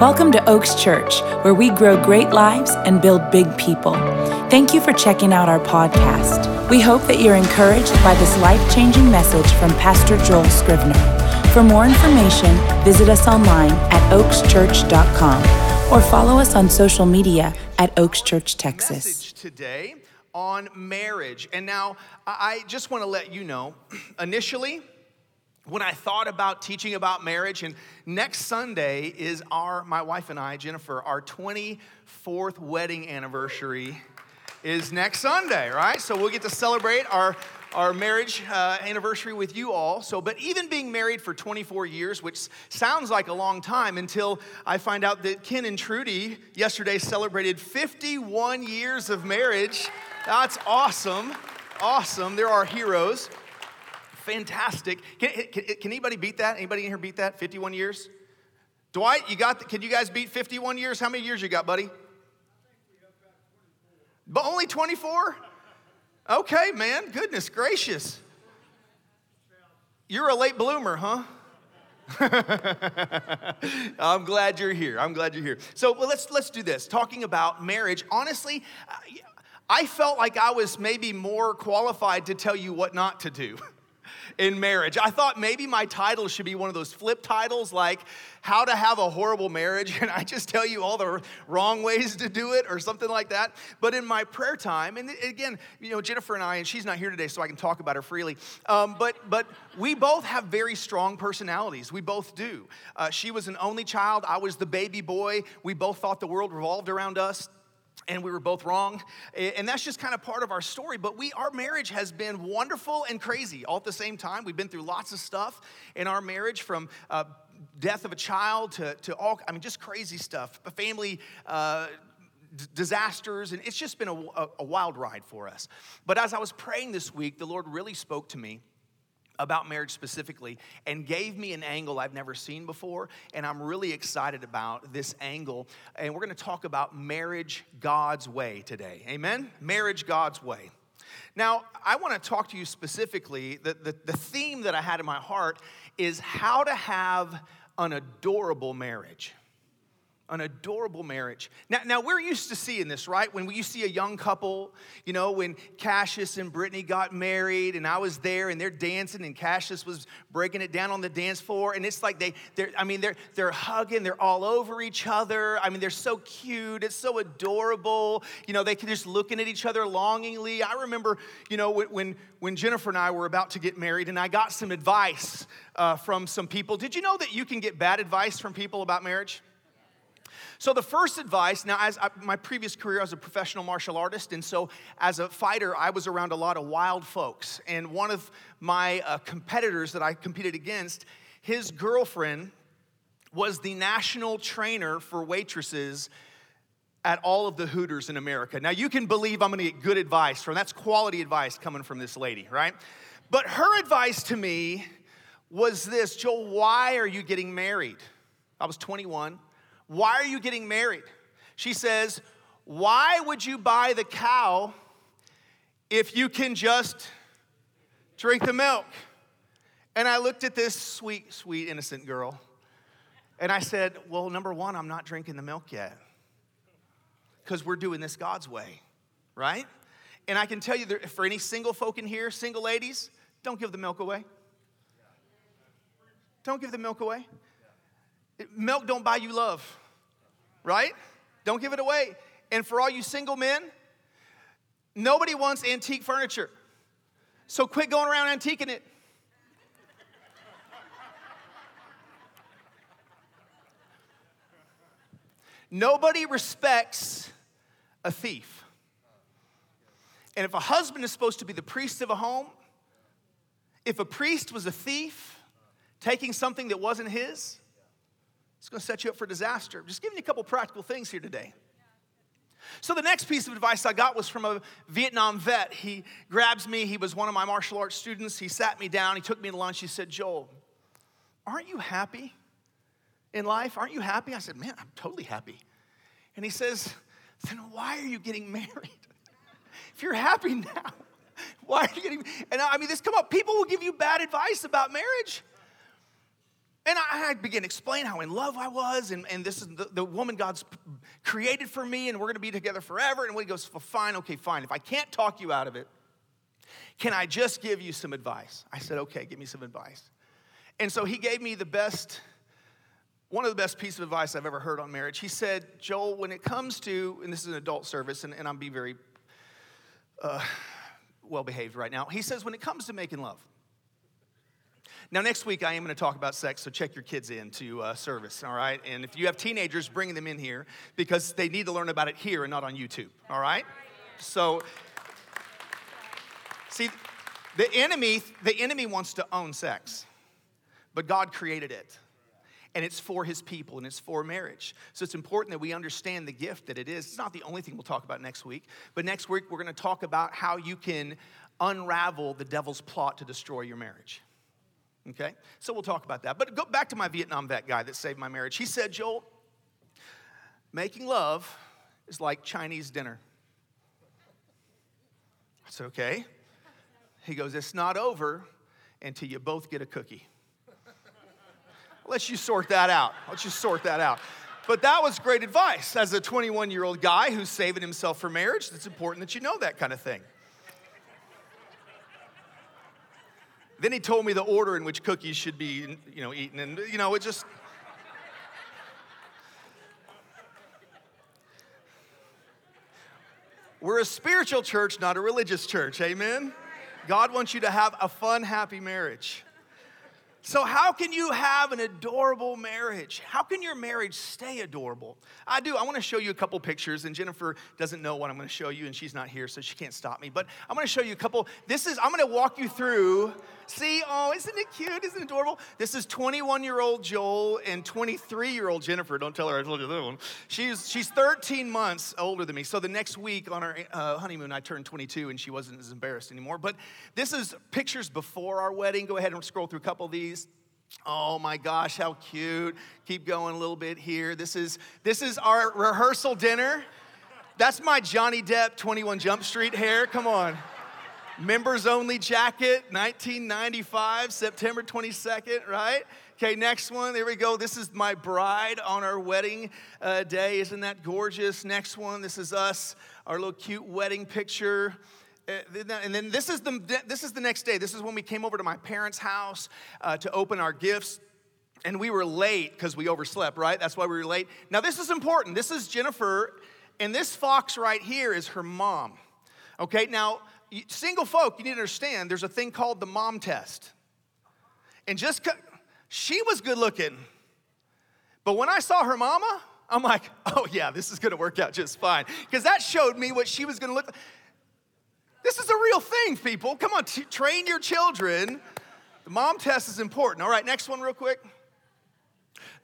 Welcome to Oaks Church, where we grow great lives and build big people. Thank you for checking out our podcast. We hope that you're encouraged by this life changing message from Pastor Joel Scrivener. For more information, visit us online at oakschurch.com or follow us on social media at Oaks Church, Texas. Message today on marriage. And now I just want to let you know initially, when I thought about teaching about marriage, and next Sunday is our, my wife and I, Jennifer, our 24th wedding anniversary is next Sunday, right? So we'll get to celebrate our our marriage uh, anniversary with you all. So, but even being married for 24 years, which sounds like a long time until I find out that Ken and Trudy yesterday celebrated 51 years of marriage. That's awesome. Awesome. They're our heroes. Fantastic. Can, can, can anybody beat that? Anybody in here beat that? 51 years? Dwight, you got, the, can you guys beat 51 years? How many years you got, buddy? But only 24? Okay, man. Goodness gracious. You're a late bloomer, huh? I'm glad you're here. I'm glad you're here. So well, let's let's do this. Talking about marriage. Honestly, I felt like I was maybe more qualified to tell you what not to do. in marriage. I thought maybe my title should be one of those flip titles like How to Have a Horrible Marriage, and I just tell you all the wrong ways to do it or something like that. But in my prayer time, and again, you know, Jennifer and I, and she's not here today, so I can talk about her freely, um, but, but we both have very strong personalities. We both do. Uh, she was an only child, I was the baby boy. We both thought the world revolved around us and we were both wrong and that's just kind of part of our story but we our marriage has been wonderful and crazy all at the same time. We've been through lots of stuff in our marriage from uh, death of a child to, to all i mean just crazy stuff family uh, d- disasters and it's just been a, a, a wild ride for us. But as i was praying this week the lord really spoke to me about marriage specifically and gave me an angle I've never seen before. And I'm really excited about this angle. And we're going to talk about marriage God's way today. Amen? Marriage God's way. Now, I want to talk to you specifically. The, the, the theme that I had in my heart is how to have an adorable marriage an adorable marriage. Now, now we're used to seeing this, right? When you see a young couple, you know, when Cassius and Brittany got married, and I was there, and they're dancing, and Cassius was breaking it down on the dance floor, and it's like they, they're, I mean, they're they're hugging, they're all over each other. I mean, they're so cute, it's so adorable. You know, they can just looking at each other longingly. I remember, you know, when when Jennifer and I were about to get married, and I got some advice uh, from some people. Did you know that you can get bad advice from people about marriage? So, the first advice now, as I, my previous career, I was a professional martial artist. And so, as a fighter, I was around a lot of wild folks. And one of my uh, competitors that I competed against, his girlfriend was the national trainer for waitresses at all of the Hooters in America. Now, you can believe I'm gonna get good advice from that's quality advice coming from this lady, right? But her advice to me was this Joel, why are you getting married? I was 21. Why are you getting married? She says, Why would you buy the cow if you can just drink the milk? And I looked at this sweet, sweet, innocent girl and I said, Well, number one, I'm not drinking the milk yet because we're doing this God's way, right? And I can tell you, for any single folk in here, single ladies, don't give the milk away. Don't give the milk away. Milk don't buy you love, right? Don't give it away. And for all you single men, nobody wants antique furniture. So quit going around antiquing it. Nobody respects a thief. And if a husband is supposed to be the priest of a home, if a priest was a thief, taking something that wasn't his, it's going to set you up for disaster. Just giving you a couple practical things here today. So, the next piece of advice I got was from a Vietnam vet. He grabs me, he was one of my martial arts students. He sat me down, he took me to lunch. He said, Joel, aren't you happy in life? Aren't you happy? I said, Man, I'm totally happy. And he says, Then why are you getting married? if you're happy now, why are you getting And I mean, this come up. People will give you bad advice about marriage. And I, I began to explain how in love I was, and, and this is the, the woman God's created for me, and we're gonna be together forever. And he goes, well, Fine, okay, fine. If I can't talk you out of it, can I just give you some advice? I said, Okay, give me some advice. And so he gave me the best, one of the best pieces of advice I've ever heard on marriage. He said, Joel, when it comes to, and this is an adult service, and, and I'm being very uh, well behaved right now. He says, when it comes to making love, now, next week, I am going to talk about sex, so check your kids in to uh, service, all right? And if you have teenagers, bring them in here because they need to learn about it here and not on YouTube, all right? So, see, the enemy, the enemy wants to own sex, but God created it. And it's for his people and it's for marriage. So it's important that we understand the gift that it is. It's not the only thing we'll talk about next week, but next week we're gonna talk about how you can unravel the devil's plot to destroy your marriage. Okay? So we'll talk about that. But go back to my Vietnam vet guy that saved my marriage. He said, Joel, making love is like Chinese dinner. I said, okay. He goes, it's not over until you both get a cookie. Let you sort that out. Let's just sort that out. But that was great advice. As a 21 year old guy who's saving himself for marriage, it's important that you know that kind of thing. Then he told me the order in which cookies should be, you know, eaten, and you know, it just. We're a spiritual church, not a religious church. Amen. God wants you to have a fun, happy marriage. So, how can you have an adorable marriage? How can your marriage stay adorable? I do. I want to show you a couple pictures, and Jennifer doesn't know what I'm going to show you, and she's not here, so she can't stop me. But I'm going to show you a couple. This is, I'm going to walk you through. See, oh, isn't it cute? Isn't it adorable? This is 21 year old Joel and 23 year old Jennifer. Don't tell her I told you that one. She's, she's 13 months older than me. So, the next week on our uh, honeymoon, I turned 22, and she wasn't as embarrassed anymore. But this is pictures before our wedding. Go ahead and scroll through a couple of these these. Oh my gosh, how cute. Keep going a little bit here. This is this is our rehearsal dinner. That's my Johnny Depp 21 Jump Street hair. Come on. Members only jacket, 1995, September 22nd, right? Okay, next one. There we go. This is my bride on our wedding uh, day. Isn't that gorgeous? Next one. This is us, our little cute wedding picture. Uh, and then this is the this is the next day. This is when we came over to my parents' house uh, to open our gifts. And we were late because we overslept, right? That's why we were late. Now, this is important. This is Jennifer, and this fox right here is her mom. Okay, now, single folk, you need to understand there's a thing called the mom test. And just, she was good looking. But when I saw her mama, I'm like, oh yeah, this is gonna work out just fine. Because that showed me what she was gonna look like. This is a real thing, people. Come on, t- train your children. The mom test is important. All right, next one, real quick.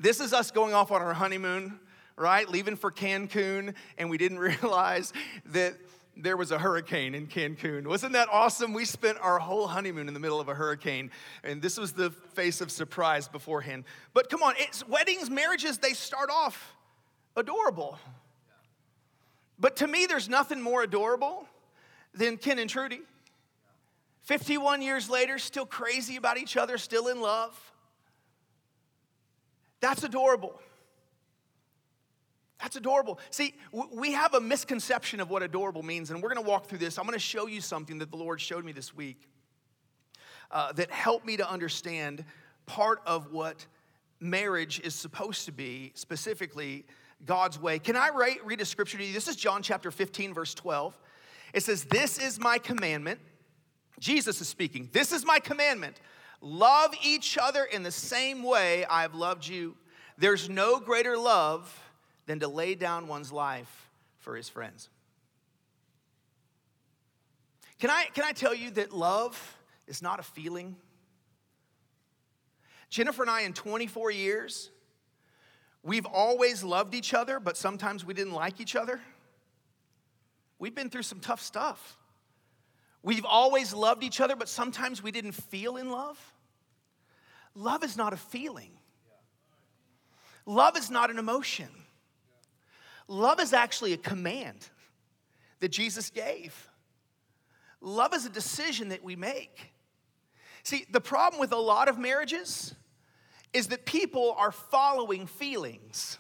This is us going off on our honeymoon, right? Leaving for Cancun, and we didn't realize that there was a hurricane in Cancun. Wasn't that awesome? We spent our whole honeymoon in the middle of a hurricane, and this was the face of surprise beforehand. But come on, it's weddings, marriages, they start off adorable. But to me, there's nothing more adorable than Ken and Trudy. 51 years later, still crazy about each other, still in love. That's adorable. That's adorable. See, we have a misconception of what adorable means, and we're going to walk through this. I'm going to show you something that the Lord showed me this week uh, that helped me to understand part of what marriage is supposed to be, specifically God's way. Can I read a scripture to you? This is John chapter 15, verse 12. It says, This is my commandment. Jesus is speaking. This is my commandment. Love each other in the same way I have loved you. There's no greater love than to lay down one's life for his friends. Can I, can I tell you that love is not a feeling? Jennifer and I, in 24 years, we've always loved each other, but sometimes we didn't like each other. We've been through some tough stuff. We've always loved each other, but sometimes we didn't feel in love. Love is not a feeling, love is not an emotion. Love is actually a command that Jesus gave. Love is a decision that we make. See, the problem with a lot of marriages is that people are following feelings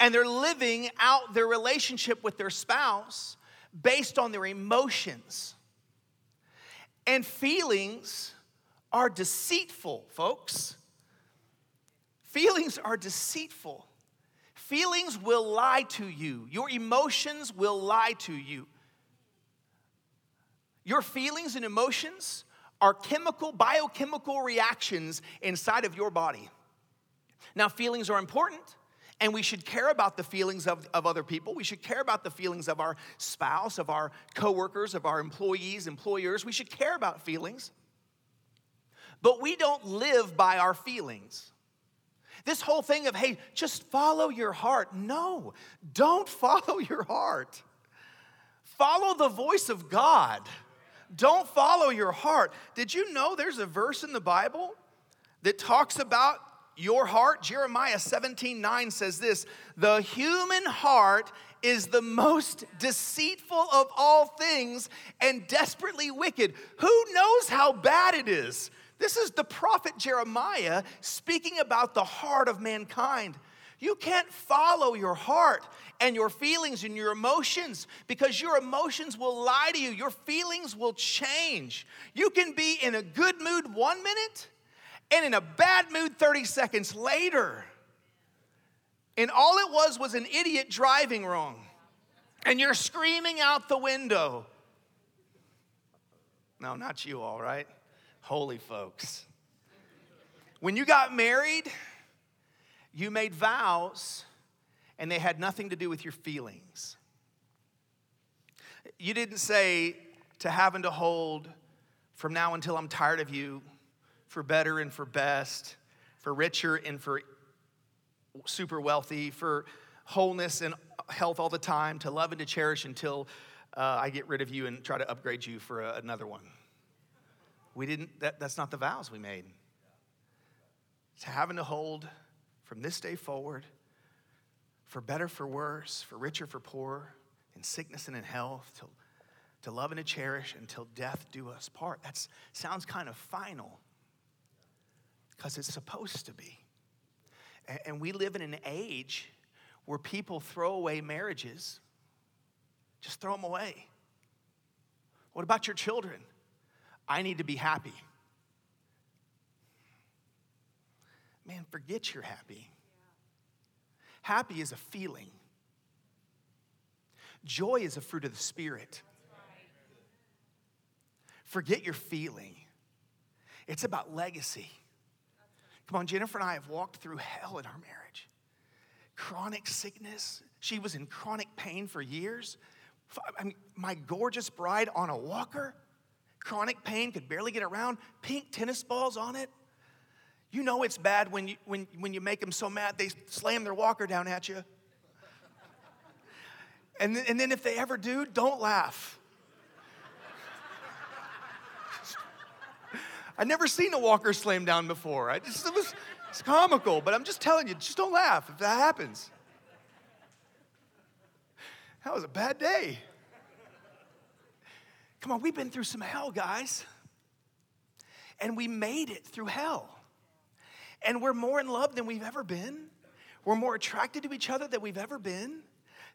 and they're living out their relationship with their spouse based on their emotions. And feelings are deceitful, folks. Feelings are deceitful. Feelings will lie to you. Your emotions will lie to you. Your feelings and emotions are chemical, biochemical reactions inside of your body. Now, feelings are important, and we should care about the feelings of, of other people. We should care about the feelings of our spouse, of our coworkers, of our employees, employers. We should care about feelings. But we don't live by our feelings. This whole thing of, hey, just follow your heart. No, don't follow your heart. Follow the voice of God. Don't follow your heart. Did you know there's a verse in the Bible that talks about your heart? Jeremiah 17 9 says this The human heart is the most deceitful of all things and desperately wicked. Who knows how bad it is? This is the prophet Jeremiah speaking about the heart of mankind. You can't follow your heart and your feelings and your emotions because your emotions will lie to you. Your feelings will change. You can be in a good mood one minute and in a bad mood 30 seconds later. And all it was was an idiot driving wrong. And you're screaming out the window. No, not you, all right? Holy folks. When you got married, you made vows and they had nothing to do with your feelings. You didn't say to having to hold from now until I'm tired of you for better and for best, for richer and for super wealthy, for wholeness and health all the time, to love and to cherish until uh, I get rid of you and try to upgrade you for a, another one. We didn't, that, that's not the vows we made. To having to hold from this day forward, for better, for worse, for richer, for poor, in sickness and in health, to, to love and to cherish until death do us part. That sounds kind of final because it's supposed to be. And, and we live in an age where people throw away marriages, just throw them away. What about your children? I need to be happy. Man, forget you're happy. Happy is a feeling, joy is a fruit of the Spirit. Forget your feeling. It's about legacy. Come on, Jennifer and I have walked through hell in our marriage. Chronic sickness. She was in chronic pain for years. I mean, my gorgeous bride on a walker chronic pain, could barely get around, pink tennis balls on it. You know it's bad when you, when, when you make them so mad they slam their walker down at you. And, and then if they ever do, don't laugh. I've never seen a walker slam down before. I just, it was, it's comical, but I'm just telling you, just don't laugh if that happens. That was a bad day. Come on, we've been through some hell, guys. And we made it through hell. And we're more in love than we've ever been. We're more attracted to each other than we've ever been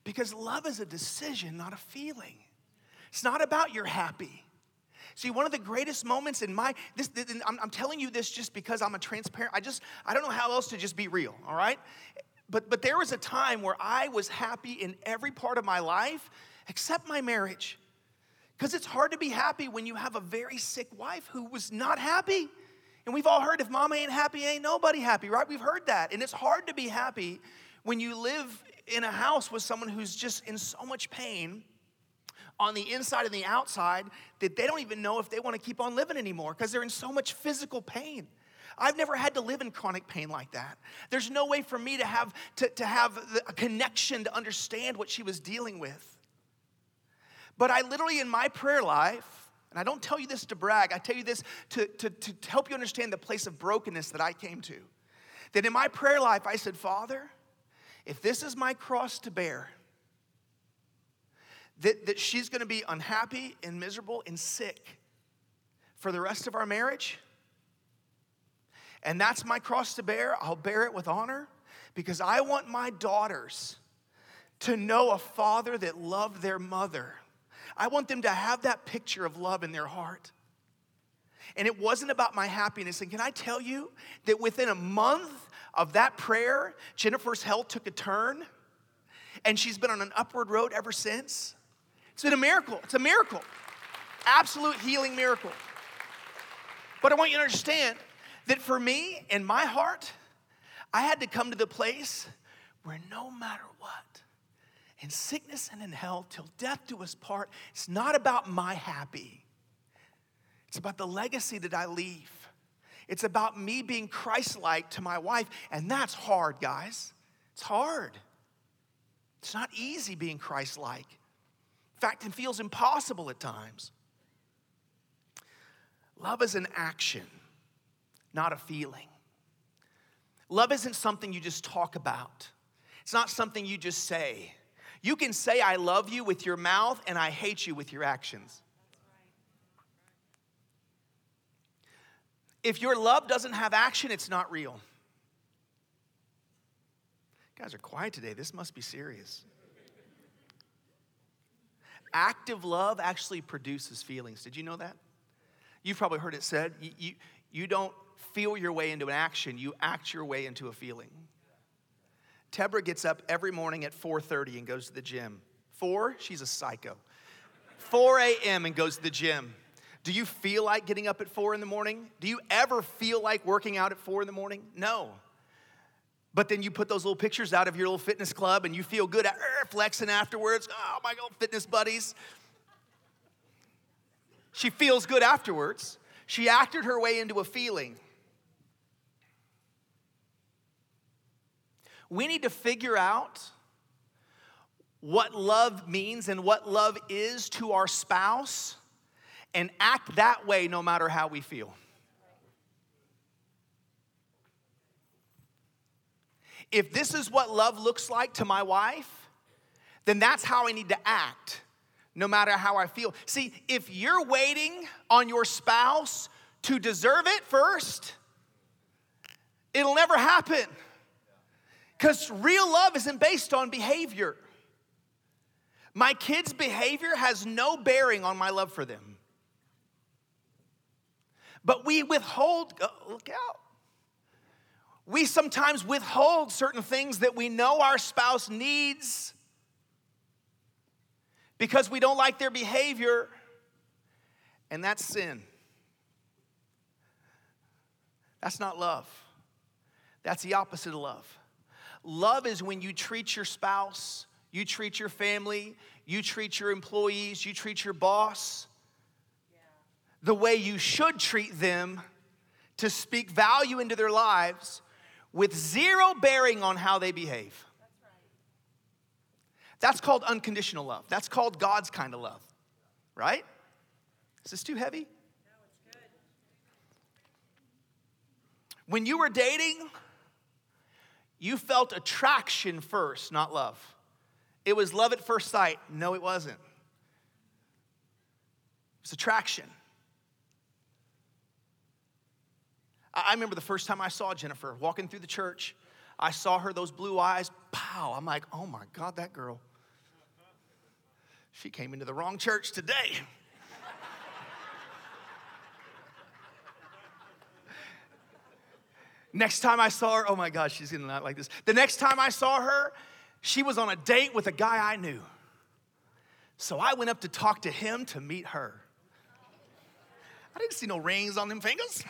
because love is a decision, not a feeling. It's not about you're happy. See, one of the greatest moments in my this, this I'm, I'm, telling you this just because I'm a transparent. I just I don't know how else to just be real. All right, but but there was a time where I was happy in every part of my life except my marriage. Because it's hard to be happy when you have a very sick wife who was not happy. And we've all heard if mama ain't happy, ain't nobody happy, right? We've heard that. And it's hard to be happy when you live in a house with someone who's just in so much pain on the inside and the outside that they don't even know if they want to keep on living anymore because they're in so much physical pain. I've never had to live in chronic pain like that. There's no way for me to have to, to have a connection to understand what she was dealing with. But I literally, in my prayer life, and I don't tell you this to brag, I tell you this to, to, to help you understand the place of brokenness that I came to. That in my prayer life, I said, Father, if this is my cross to bear, that, that she's gonna be unhappy and miserable and sick for the rest of our marriage, And that's my cross to bear. I'll bear it with honor because I want my daughters to know a father that loved their mother. I want them to have that picture of love in their heart. And it wasn't about my happiness. And can I tell you that within a month of that prayer, Jennifer's health took a turn and she's been on an upward road ever since? It's been a miracle. It's a miracle. Absolute healing miracle. But I want you to understand that for me, in my heart, I had to come to the place where no matter what, in sickness and in health, till death do us part, it's not about my happy. It's about the legacy that I leave. It's about me being Christ like to my wife. And that's hard, guys. It's hard. It's not easy being Christ like. In fact, it feels impossible at times. Love is an action, not a feeling. Love isn't something you just talk about, it's not something you just say. You can say, I love you with your mouth, and I hate you with your actions. If your love doesn't have action, it's not real. You guys are quiet today. This must be serious. Active love actually produces feelings. Did you know that? You've probably heard it said you, you, you don't feel your way into an action, you act your way into a feeling. Tebra gets up every morning at 4:30 and goes to the gym. 4, she's a psycho. 4 a.m. and goes to the gym. Do you feel like getting up at 4 in the morning? Do you ever feel like working out at 4 in the morning? No. But then you put those little pictures out of your little fitness club and you feel good at er, flexing afterwards. Oh, my old fitness buddies. She feels good afterwards. She acted her way into a feeling. We need to figure out what love means and what love is to our spouse and act that way no matter how we feel. If this is what love looks like to my wife, then that's how I need to act no matter how I feel. See, if you're waiting on your spouse to deserve it first, it'll never happen. Because real love isn't based on behavior. My kids' behavior has no bearing on my love for them. But we withhold, oh, look out. We sometimes withhold certain things that we know our spouse needs because we don't like their behavior, and that's sin. That's not love. That's the opposite of love. Love is when you treat your spouse, you treat your family, you treat your employees, you treat your boss the way you should treat them to speak value into their lives with zero bearing on how they behave. That's called unconditional love. That's called God's kind of love, right? Is this too heavy? No, it's good. when you were dating, you felt attraction first, not love. It was love at first sight. No, it wasn't. It was attraction. I remember the first time I saw Jennifer walking through the church. I saw her, those blue eyes, pow. I'm like, oh my God, that girl. She came into the wrong church today. Next time I saw her, oh my gosh, she's gonna not like this. The next time I saw her, she was on a date with a guy I knew. So I went up to talk to him to meet her. I didn't see no rings on them fingers.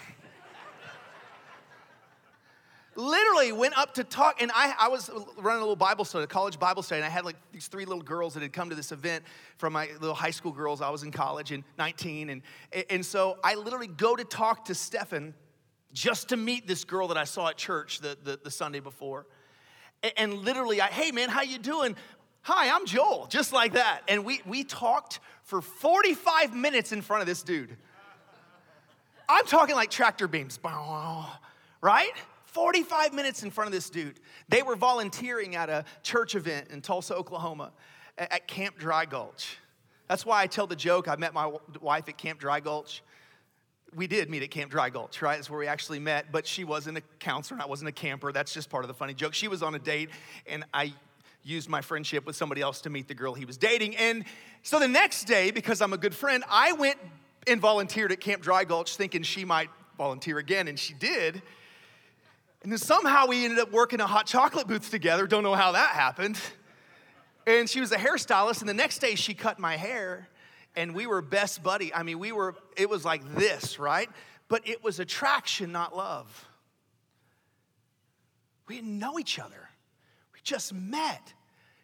Literally went up to talk, and I, I was running a little Bible study, a college Bible study, and I had like these three little girls that had come to this event from my little high school girls. I was in college in 19, and, and so I literally go to talk to Stefan just to meet this girl that I saw at church the, the, the Sunday before. And, and literally, I, hey man, how you doing? Hi, I'm Joel, just like that. And we, we talked for 45 minutes in front of this dude. I'm talking like tractor beams, right? 45 minutes in front of this dude. They were volunteering at a church event in Tulsa, Oklahoma at Camp Dry Gulch. That's why I tell the joke I met my wife at Camp Dry Gulch we did meet at Camp Dry Gulch, right? That's where we actually met, but she wasn't a counselor and I wasn't a camper. That's just part of the funny joke. She was on a date, and I used my friendship with somebody else to meet the girl he was dating. And so the next day, because I'm a good friend, I went and volunteered at Camp Dry Gulch thinking she might volunteer again, and she did. And then somehow we ended up working a hot chocolate booth together. Don't know how that happened. And she was a hairstylist, and the next day she cut my hair and we were best buddy. I mean, we were, it was like this, right? But it was attraction, not love. We didn't know each other, we just met.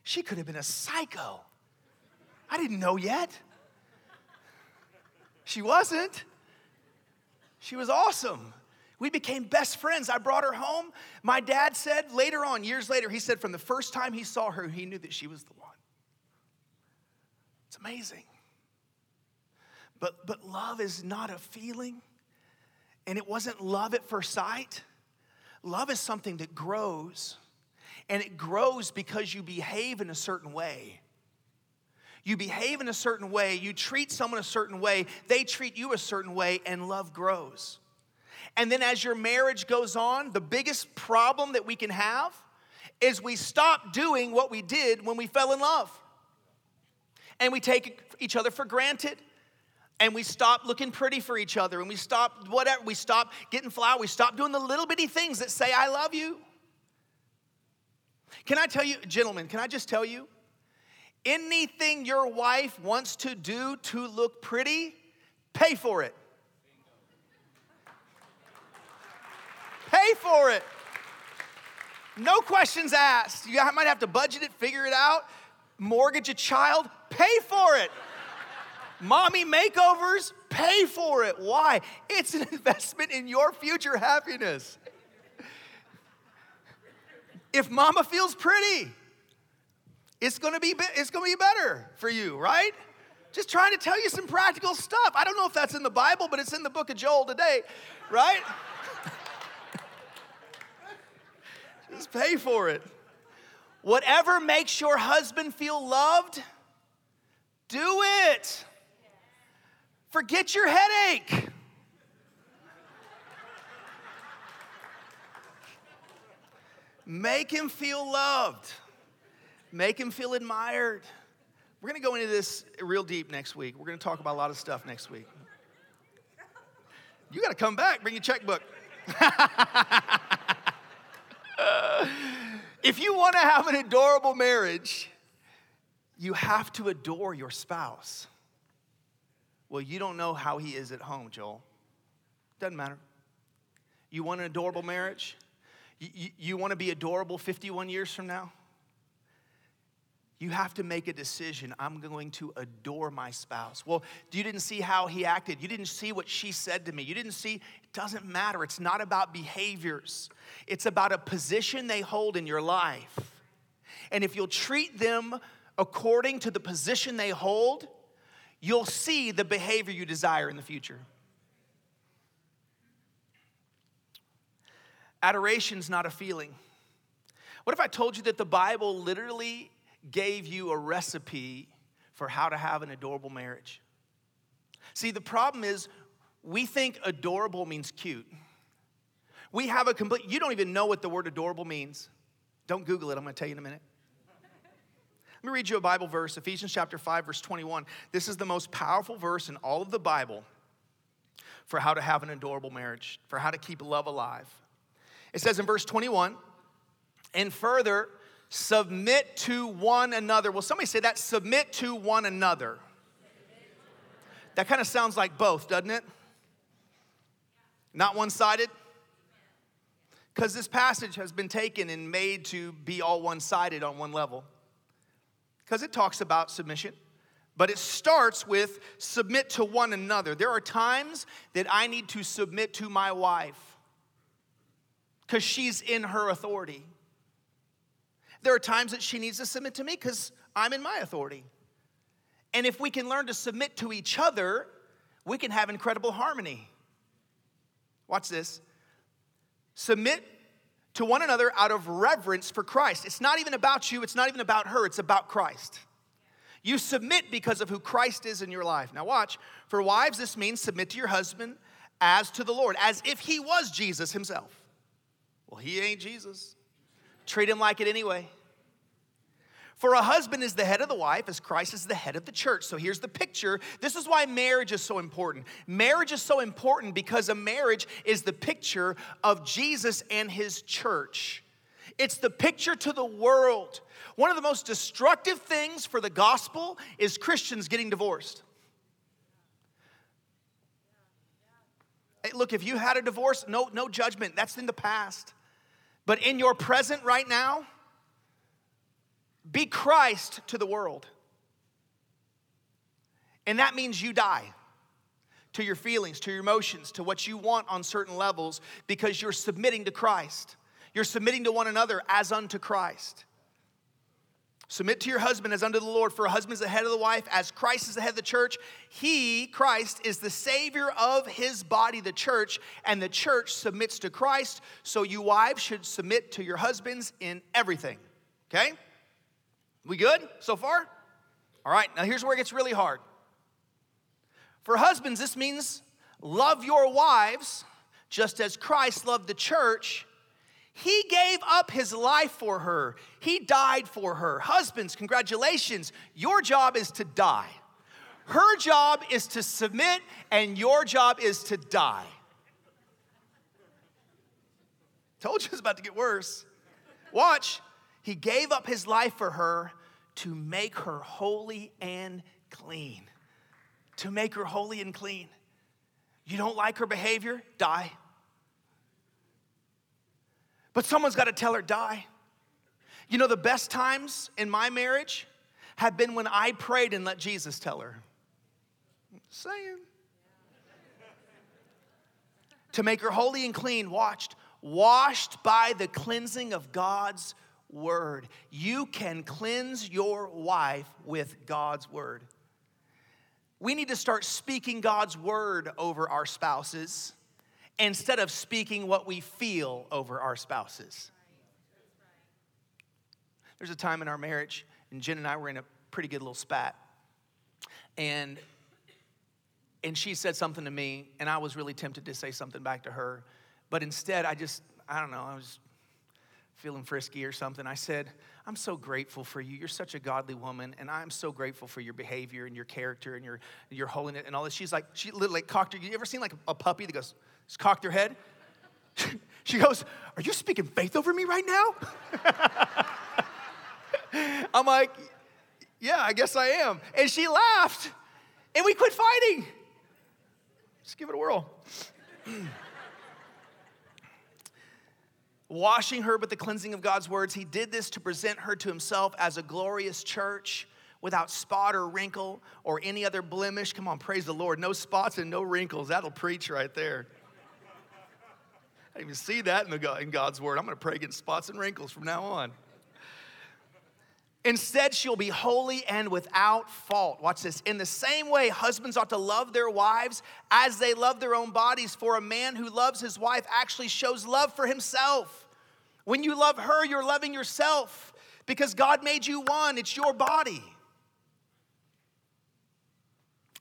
She could have been a psycho. I didn't know yet. She wasn't. She was awesome. We became best friends. I brought her home. My dad said later on, years later, he said from the first time he saw her, he knew that she was the one. It's amazing. But, but love is not a feeling, and it wasn't love at first sight. Love is something that grows, and it grows because you behave in a certain way. You behave in a certain way, you treat someone a certain way, they treat you a certain way, and love grows. And then as your marriage goes on, the biggest problem that we can have is we stop doing what we did when we fell in love. And we take each other for granted and we stop looking pretty for each other and we stop whatever we stop getting flowers we stop doing the little bitty things that say i love you. Can i tell you gentlemen can i just tell you? Anything your wife wants to do to look pretty pay for it. Pay for it. No questions asked. You might have to budget it figure it out mortgage a child pay for it Mommy makeovers, pay for it. Why? It's an investment in your future happiness. If mama feels pretty, it's gonna be it's gonna be better for you, right? Just trying to tell you some practical stuff. I don't know if that's in the Bible, but it's in the book of Joel today, right? Just pay for it. Whatever makes your husband feel loved, do it. Forget your headache. Make him feel loved. Make him feel admired. We're going to go into this real deep next week. We're going to talk about a lot of stuff next week. You got to come back, bring your checkbook. if you want to have an adorable marriage, you have to adore your spouse. Well, you don't know how he is at home, Joel. Doesn't matter. You want an adorable marriage? You, you, you want to be adorable 51 years from now? You have to make a decision. I'm going to adore my spouse. Well, you didn't see how he acted. You didn't see what she said to me. You didn't see, it doesn't matter. It's not about behaviors, it's about a position they hold in your life. And if you'll treat them according to the position they hold, you'll see the behavior you desire in the future. Adoration's not a feeling. What if I told you that the Bible literally gave you a recipe for how to have an adorable marriage? See, the problem is we think adorable means cute. We have a complete, you don't even know what the word adorable means. Don't Google it, I'm gonna tell you in a minute. Let me read you a Bible verse, Ephesians chapter 5, verse 21. This is the most powerful verse in all of the Bible for how to have an adorable marriage, for how to keep love alive. It says in verse 21, and further, submit to one another. Will somebody say that? Submit to one another. That kind of sounds like both, doesn't it? Not one sided? Because this passage has been taken and made to be all one sided on one level because it talks about submission. But it starts with submit to one another. There are times that I need to submit to my wife because she's in her authority. There are times that she needs to submit to me because I'm in my authority. And if we can learn to submit to each other, we can have incredible harmony. Watch this. Submit to one another out of reverence for Christ. It's not even about you, it's not even about her, it's about Christ. You submit because of who Christ is in your life. Now, watch. For wives, this means submit to your husband as to the Lord, as if he was Jesus himself. Well, he ain't Jesus. Treat him like it anyway. For a husband is the head of the wife, as Christ is the head of the church. So here's the picture. This is why marriage is so important. Marriage is so important because a marriage is the picture of Jesus and his church. It's the picture to the world. One of the most destructive things for the gospel is Christians getting divorced. Look, if you had a divorce, no, no judgment. That's in the past. But in your present right now, be Christ to the world. And that means you die to your feelings, to your emotions, to what you want on certain levels because you're submitting to Christ. You're submitting to one another as unto Christ. Submit to your husband as unto the Lord, for a husband is the head of the wife, as Christ is the head of the church. He, Christ, is the Savior of his body, the church, and the church submits to Christ. So you wives should submit to your husbands in everything. Okay? We good so far? All right, now here's where it gets really hard. For husbands, this means love your wives just as Christ loved the church. He gave up his life for her, he died for her. Husbands, congratulations. Your job is to die. Her job is to submit, and your job is to die. Told you it was about to get worse. Watch. He gave up his life for her to make her holy and clean. To make her holy and clean. You don't like her behavior? Die. But someone's got to tell her, die. You know, the best times in my marriage have been when I prayed and let Jesus tell her. Saying. to make her holy and clean, watched, washed by the cleansing of God's word. You can cleanse your wife with God's word. We need to start speaking God's word over our spouses instead of speaking what we feel over our spouses. There's a time in our marriage, and Jen and I were in a pretty good little spat. And and she said something to me, and I was really tempted to say something back to her. But instead, I just, I don't know, I was feeling frisky or something, I said, I'm so grateful for you. You're such a godly woman, and I'm so grateful for your behavior and your character and your, your holiness and all this. She's like, she literally cocked her. You ever seen like a puppy that goes, just cocked her head? she goes, Are you speaking faith over me right now? I'm like, Yeah, I guess I am. And she laughed, and we quit fighting. Just give it a whirl washing her with the cleansing of God's words. He did this to present her to himself as a glorious church without spot or wrinkle or any other blemish. Come on, praise the Lord. No spots and no wrinkles. That'll preach right there. I even see that in, the, in God's word. I'm going to pray against spots and wrinkles from now on. Instead, she'll be holy and without fault. Watch this. In the same way, husbands ought to love their wives as they love their own bodies. For a man who loves his wife actually shows love for himself. When you love her, you're loving yourself because God made you one, it's your body.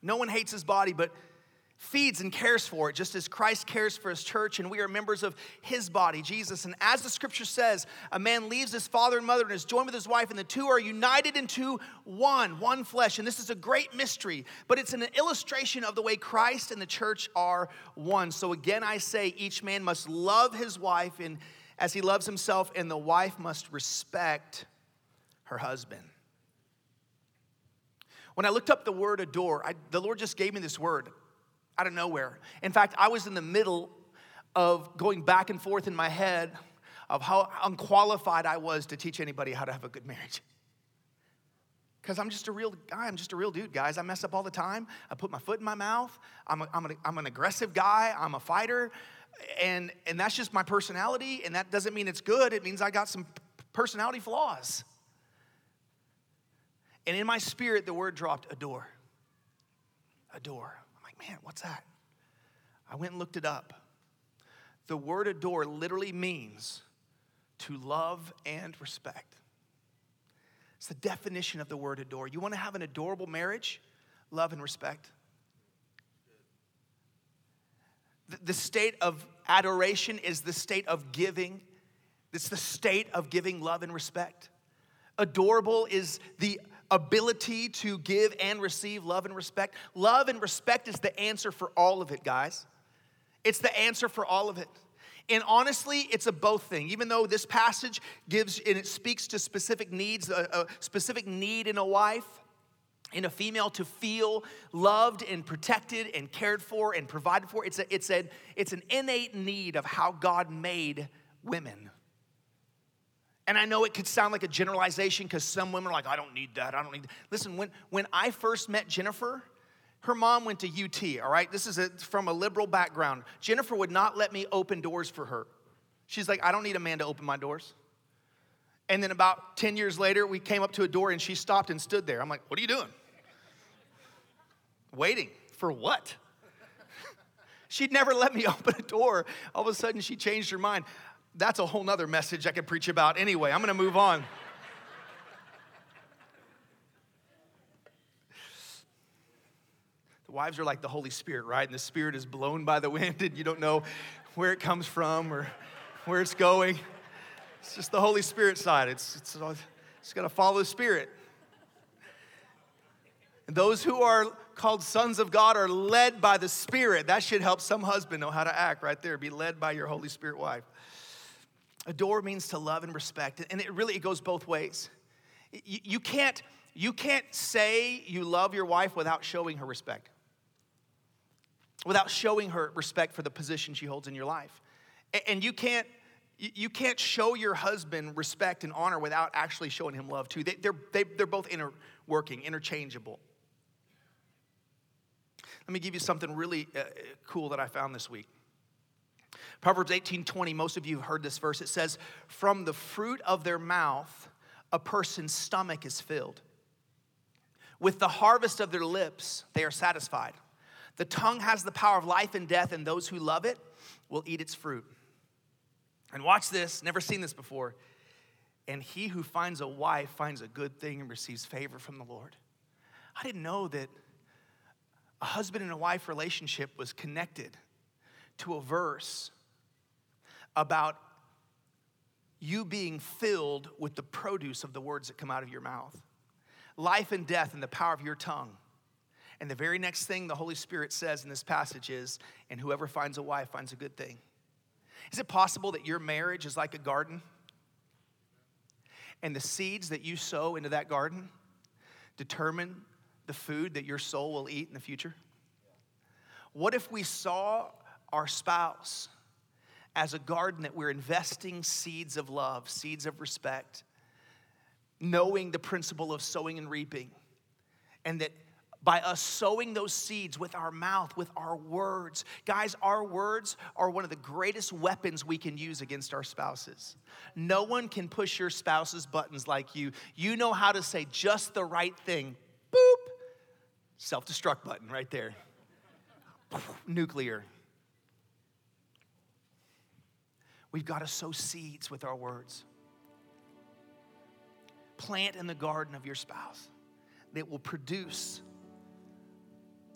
No one hates his body, but feeds and cares for it, just as Christ cares for his church, and we are members of his body, Jesus. And as the scripture says, a man leaves his father and mother and is joined with his wife, and the two are united into one, one flesh. And this is a great mystery, but it's an illustration of the way Christ and the church are one. So again, I say each man must love his wife and as he loves himself, and the wife must respect her husband. When I looked up the word adore, I, the Lord just gave me this word out of nowhere. In fact, I was in the middle of going back and forth in my head of how unqualified I was to teach anybody how to have a good marriage. Because I'm just a real guy. I'm just a real dude, guys. I mess up all the time. I put my foot in my mouth. I'm, a, I'm, a, I'm an aggressive guy. I'm a fighter. And, and that's just my personality. And that doesn't mean it's good. It means I got some personality flaws. And in my spirit, the word dropped adore. Adore man, what's that? I went and looked it up. The word adore literally means to love and respect. It's the definition of the word adore. You want to have an adorable marriage? Love and respect. The state of adoration is the state of giving. It's the state of giving love and respect. Adorable is the ability to give and receive love and respect. Love and respect is the answer for all of it, guys. It's the answer for all of it. And honestly, it's a both thing. Even though this passage gives and it speaks to specific needs, a, a specific need in a wife, in a female to feel loved and protected and cared for and provided for. It's, a, it's, a, it's an innate need of how God made women. And I know it could sound like a generalization because some women are like, I don't need that. I don't need that. Listen, when, when I first met Jennifer, her mom went to UT, all right? This is a, from a liberal background. Jennifer would not let me open doors for her. She's like, I don't need a man to open my doors. And then about 10 years later, we came up to a door and she stopped and stood there. I'm like, What are you doing? Waiting for what? She'd never let me open a door. All of a sudden, she changed her mind. That's a whole nother message I could preach about anyway. I'm gonna move on. the wives are like the Holy Spirit, right? And the Spirit is blown by the wind, and you don't know where it comes from or where it's going. It's just the Holy Spirit side. It's, it's, it's gonna follow the Spirit. And those who are called sons of God are led by the Spirit. That should help some husband know how to act right there. Be led by your Holy Spirit wife. Adore means to love and respect, and it really it goes both ways. You, you, can't, you can't say you love your wife without showing her respect, without showing her respect for the position she holds in your life. And you can't, you can't show your husband respect and honor without actually showing him love too. They, they're, they, they're both interworking, interchangeable. Let me give you something really uh, cool that I found this week. Proverbs 18:20, most of you have heard this verse. It says, "From the fruit of their mouth a person's stomach is filled. With the harvest of their lips they are satisfied. The tongue has the power of life and death, and those who love it will eat its fruit." And watch this, never seen this before. And he who finds a wife finds a good thing and receives favor from the Lord. I didn't know that a husband and a wife relationship was connected to a verse about you being filled with the produce of the words that come out of your mouth. Life and death in the power of your tongue. And the very next thing the Holy Spirit says in this passage is, and whoever finds a wife finds a good thing. Is it possible that your marriage is like a garden? And the seeds that you sow into that garden determine the food that your soul will eat in the future? What if we saw our spouse as a garden that we're investing seeds of love, seeds of respect, knowing the principle of sowing and reaping, and that by us sowing those seeds with our mouth, with our words. Guys, our words are one of the greatest weapons we can use against our spouses. No one can push your spouse's buttons like you. You know how to say just the right thing. Boop. Self destruct button right there. Nuclear. We've got to sow seeds with our words. Plant in the garden of your spouse that will produce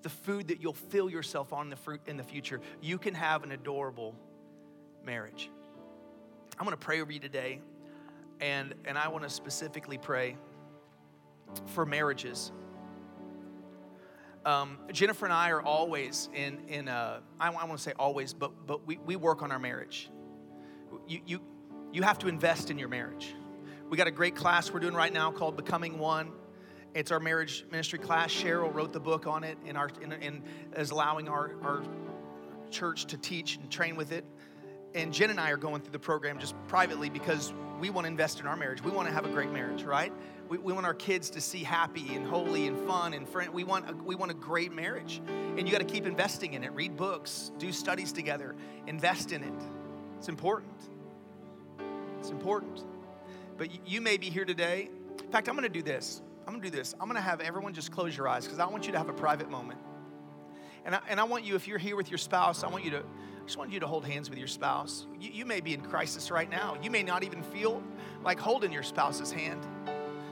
the food that you'll fill yourself on the fruit in the future. You can have an adorable marriage. I'm going to pray over you today, and, and I want to specifically pray for marriages. Um, Jennifer and I are always in, in a, I want to say always, but, but we, we work on our marriage you, you, you have to invest in your marriage. We got a great class we're doing right now called Becoming One. It's our marriage ministry class. Cheryl wrote the book on it and, our, and, is allowing our, our church to teach and train with it. And Jen and I are going through the program just privately because we want to invest in our marriage. We want to have a great marriage, right? We, we want our kids to see happy and holy and fun and friend. We want a, we want a great marriage, and you got to keep investing in it. Read books, do studies together, invest in it. It's important. It's important. But you may be here today. In fact, I'm going to do this. I'm going to do this. I'm going to have everyone just close your eyes because I want you to have a private moment. And I, and I want you, if you're here with your spouse, I want you to, I just want you to hold hands with your spouse. You, you may be in crisis right now. You may not even feel like holding your spouse's hand.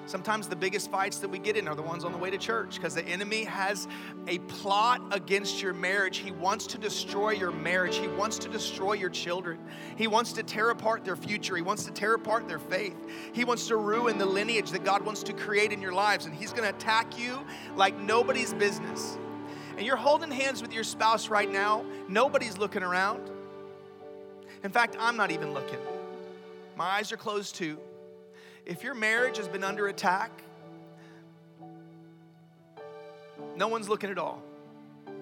Sometimes the biggest fights that we get in are the ones on the way to church because the enemy has a plot against your marriage. He wants to destroy your marriage. He wants to destroy your children. He wants to tear apart their future. He wants to tear apart their faith. He wants to ruin the lineage that God wants to create in your lives. And he's going to attack you like nobody's business. And you're holding hands with your spouse right now, nobody's looking around. In fact, I'm not even looking. My eyes are closed too. If your marriage has been under attack, no one's looking at all.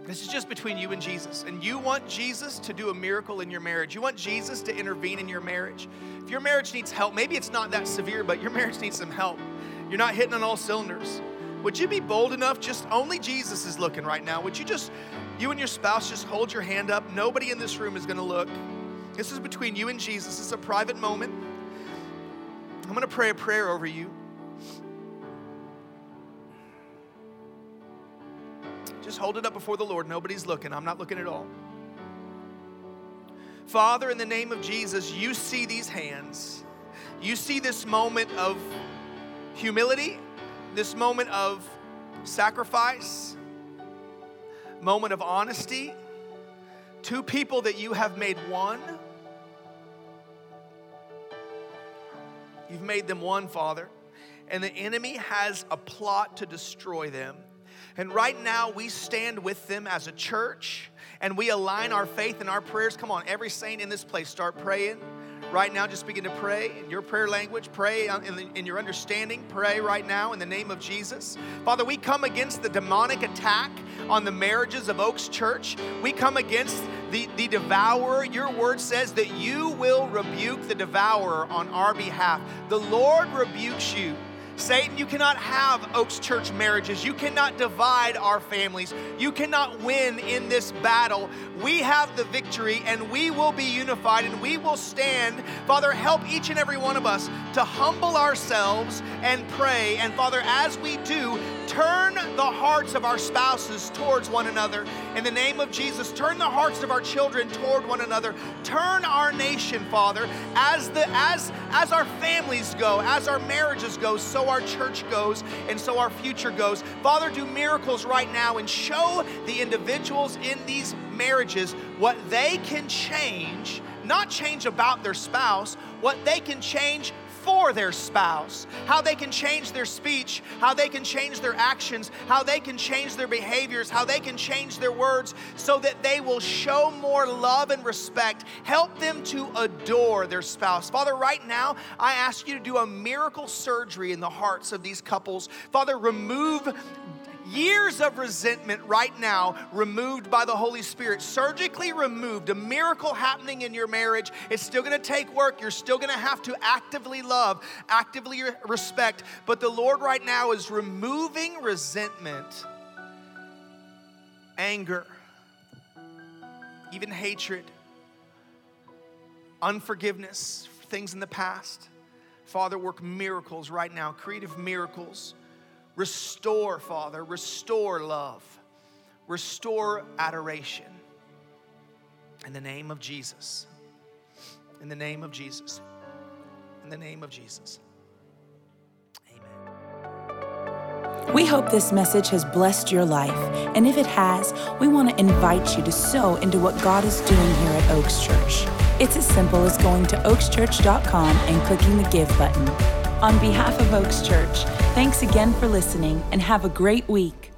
This is just between you and Jesus. And you want Jesus to do a miracle in your marriage. You want Jesus to intervene in your marriage. If your marriage needs help, maybe it's not that severe, but your marriage needs some help. You're not hitting on all cylinders. Would you be bold enough? Just only Jesus is looking right now. Would you just, you and your spouse, just hold your hand up? Nobody in this room is going to look. This is between you and Jesus. It's a private moment. I'm going to pray a prayer over you. Just hold it up before the Lord. Nobody's looking. I'm not looking at all. Father, in the name of Jesus, you see these hands. You see this moment of humility, this moment of sacrifice, moment of honesty. Two people that you have made one. You've made them one, Father. And the enemy has a plot to destroy them. And right now, we stand with them as a church and we align our faith and our prayers. Come on, every saint in this place, start praying. Right now, just begin to pray in your prayer language. Pray in, the, in your understanding. Pray right now in the name of Jesus. Father, we come against the demonic attack on the marriages of Oaks Church. We come against the, the devourer. Your word says that you will rebuke the devourer on our behalf. The Lord rebukes you Satan, you cannot have Oaks Church marriages. You cannot divide our families. You cannot win in this battle. We have the victory and we will be unified and we will stand. Father, help each and every one of us to humble ourselves and pray. And Father, as we do, turn the hearts of our spouses towards one another. In the name of Jesus, turn the hearts of our children toward one another. Turn our nation, Father, as the as as our families go, as our marriages go, our church goes and so our future goes. Father, do miracles right now and show the individuals in these marriages what they can change, not change about their spouse, what they can change for their spouse, how they can change their speech, how they can change their actions, how they can change their behaviors, how they can change their words so that they will show more love and respect. Help them to adore their spouse. Father, right now, I ask you to do a miracle surgery in the hearts of these couples. Father, remove years of resentment right now removed by the Holy Spirit, surgically removed, a miracle happening in your marriage. It's still gonna take work. You're still gonna have to actively love, actively respect. But the Lord right now is removing resentment, anger, even hatred, unforgiveness, things in the past. Father, work miracles right now, creative miracles Restore, Father, restore love, restore adoration. In the name of Jesus. In the name of Jesus. In the name of Jesus. Amen. We hope this message has blessed your life. And if it has, we want to invite you to sow into what God is doing here at Oaks Church. It's as simple as going to oakschurch.com and clicking the Give button. On behalf of Oaks Church, thanks again for listening and have a great week.